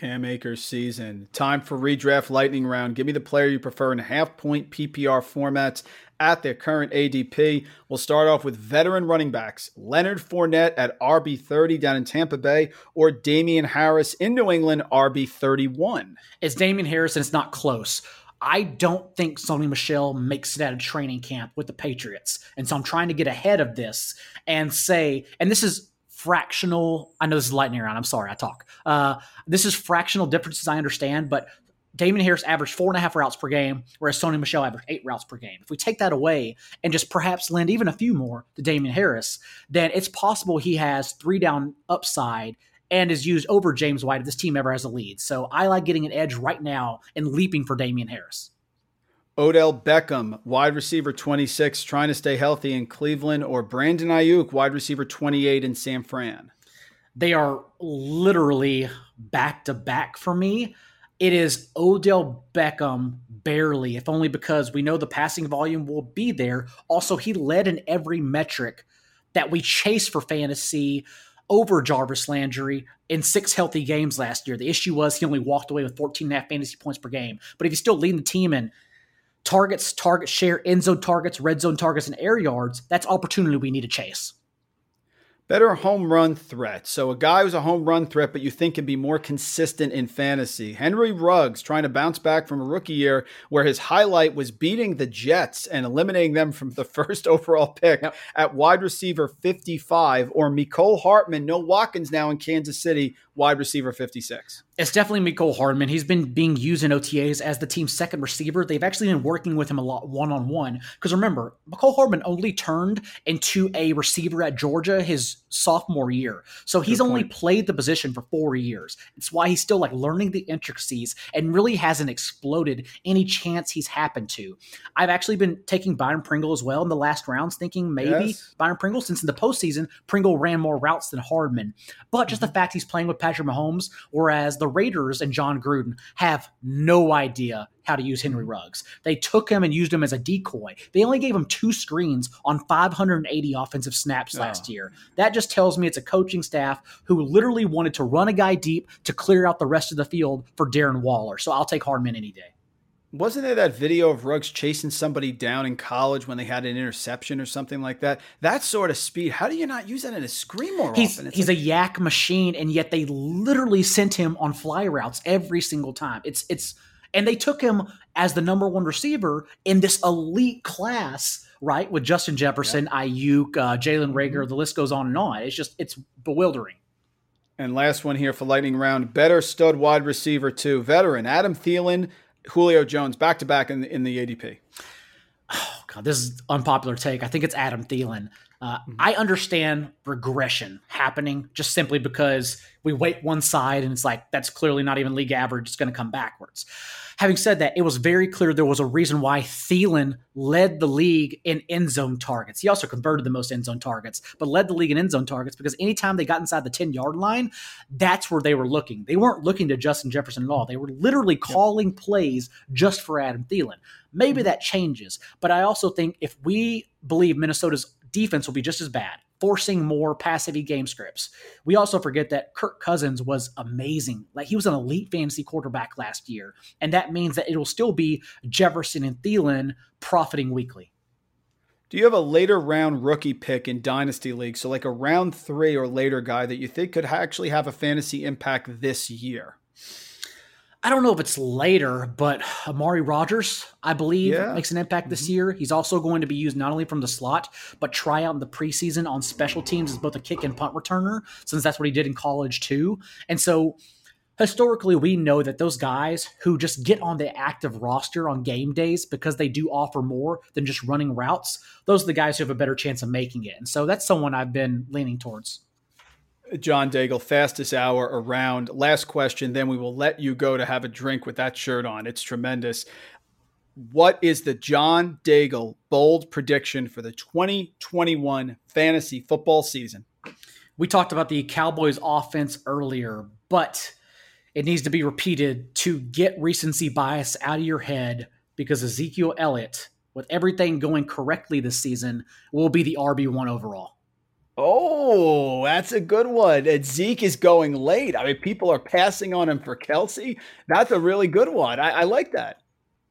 Cam Akers season. Time for redraft lightning round. Give me the player you prefer in half point PPR formats at their current ADP. We'll start off with veteran running backs Leonard Fournette at RB30 down in Tampa Bay, or Damien Harris in New England, RB31. It's Damien Harris, and it's not close. I don't think Sony Michel makes it out of training camp with the Patriots. And so I'm trying to get ahead of this and say, and this is fractional. I know this is lightning round. I'm sorry, I talk. Uh, this is fractional differences. I understand, but Damien Harris averaged four and a half routes per game, whereas Sony Michel averaged eight routes per game. If we take that away and just perhaps lend even a few more to Damien Harris, then it's possible he has three down upside and is used over James White if this team ever has a lead. So I like getting an edge right now and leaping for Damien Harris. Odell Beckham, wide receiver 26, trying to stay healthy in Cleveland, or Brandon Aiyuk, wide receiver 28 in San Fran? They are literally back to back for me. It is Odell Beckham barely, if only because we know the passing volume will be there. Also, he led in every metric that we chase for fantasy over Jarvis Landry in six healthy games last year. The issue was he only walked away with 14 and a half fantasy points per game. But if he's still leading the team in targets, target share, end zone targets, red zone targets, and air yards, that's opportunity we need to chase. Better home run threat. So a guy who's a home run threat, but you think can be more consistent in fantasy. Henry Ruggs trying to bounce back from a rookie year where his highlight was beating the Jets and eliminating them from the [laughs] first overall pick yep. at wide receiver 55, or Mecole Hardman, no Watkins now in Kansas City, wide receiver 56. It's definitely Mecole Hardman. He's been being used in OTAs as the team's second receiver. They've actually been working with him a lot one on one. Because remember, Mecole Hardman only turned into a receiver at Georgia his sophomore year. So he's only played the position for four years. It's why he's still like learning the intricacies and really hasn't exploded any chance he's happened to. I've actually been taking Byron Pringle as well in the last rounds, thinking maybe yes. Byron Pringle, since in the postseason, Pringle ran more routes than Hardman. But just mm-hmm. the fact he's playing with Patrick Mahomes, whereas the Raiders and Jon Gruden have no idea how to use Henry Ruggs. They took him and used him as a decoy. They only gave him two screens on 580 offensive snaps oh. last year. That just tells me it's a coaching staff who literally wanted to run a guy deep to clear out the rest of the field for Darren Waller. So I'll take Hardman any day. Wasn't there that video of Ruggs chasing somebody down in college when they had an interception or something like that? That sort of speed. How do you not use that in a screen more he's, often? It's he's like, a YAC machine, and yet they literally sent him on fly routes every single time. It's it's and they took him as the number one receiver in this elite class, right? With Justin Jefferson, yeah. Aiyuk, uh, Jalen Reagor, mm-hmm. the list goes on and on. It's just it's bewildering. And last one here for lightning round: better stud wide receiver two, veteran Adam Thielen Julio Jones back to back in in the ADP. Oh god, this is unpopular take. I think it's Adam Thielen. Uh, mm-hmm. I understand regression happening just simply because we wait one side and it's like that's clearly not even league average. It's going to come backwards. Having said that, it was very clear there was a reason why Thielen led the league in end zone targets. He also converted the most end zone targets, but led the league in end zone targets because anytime they got inside the 10 yard line, that's where they were looking. They weren't looking to Justin Jefferson at all. They were literally calling plays just for Adam Thielen. Maybe mm-hmm. that changes, but I also think if we believe Minnesota's defense will be just as bad, forcing more passive game scripts. We also forget that Kirk Cousins was amazing. Like he was an elite fantasy quarterback last year. And that means that it'll still be Jefferson and Thielen profiting weekly. Do you have a later round rookie pick in Dynasty League? So, like a round three or later guy that you think could actually have a fantasy impact this year? I don't know if it's later, but Amari Rogers, I believe, Yeah. makes an impact this mm-hmm. year. He's also going to be used not only from the slot, but try out in the preseason on special teams as both a kick and punt returner, since that's what he did in college too. And so historically, we know that those guys who just get on the active roster on game days because they do offer more than just running routes, those are the guys who have a better chance of making it. And so that's someone I've been leaning towards. John Daigle, fastest hour around. Last question, then we will let you go to have a drink with that shirt on. It's tremendous. What is the John Daigle bold prediction for the 2021 fantasy football season? We talked about the Cowboys offense earlier, but it needs to be repeated to get recency bias out of your head because Ezekiel Elliott, with everything going correctly this season, will be the RB1 overall. Oh, that's a good one. And Zeke is going late. I mean, people are passing on him for Kelce. That's a really good one. I, I like that.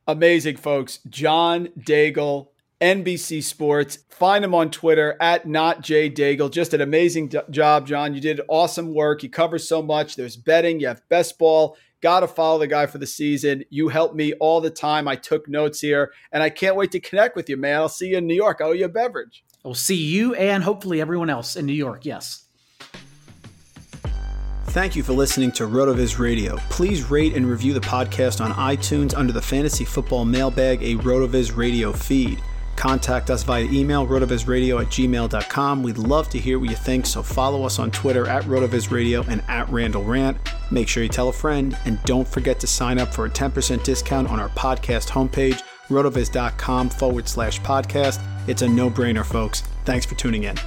Amazing, folks. John Daigle, NBC Sports. Find him on Twitter at not J Daigle. Just an amazing d- job, John. You did awesome work. You cover so much. There's betting. You have best ball. Got to follow the guy for the season. You help me all the time. I took notes here, and I can't wait to connect with you, man. I'll see you in New York. I owe you a beverage. We'll see you and hopefully everyone else in New York. Yes. Thank you for listening to RotoViz Radio. Please rate and review the podcast on iTunes under the Fantasy Football Mailbag, a RotoViz Radio feed. Contact us via email, rotovizradio at gmail.com. We'd love to hear what you think, so follow us on Twitter at RotoViz Radio and at Randle Rant. Make sure you tell a friend, and don't forget to sign up for a 10% discount on our podcast homepage, rotoviz.com forward slash podcast. It's a no brainer, folks. Thanks for tuning in.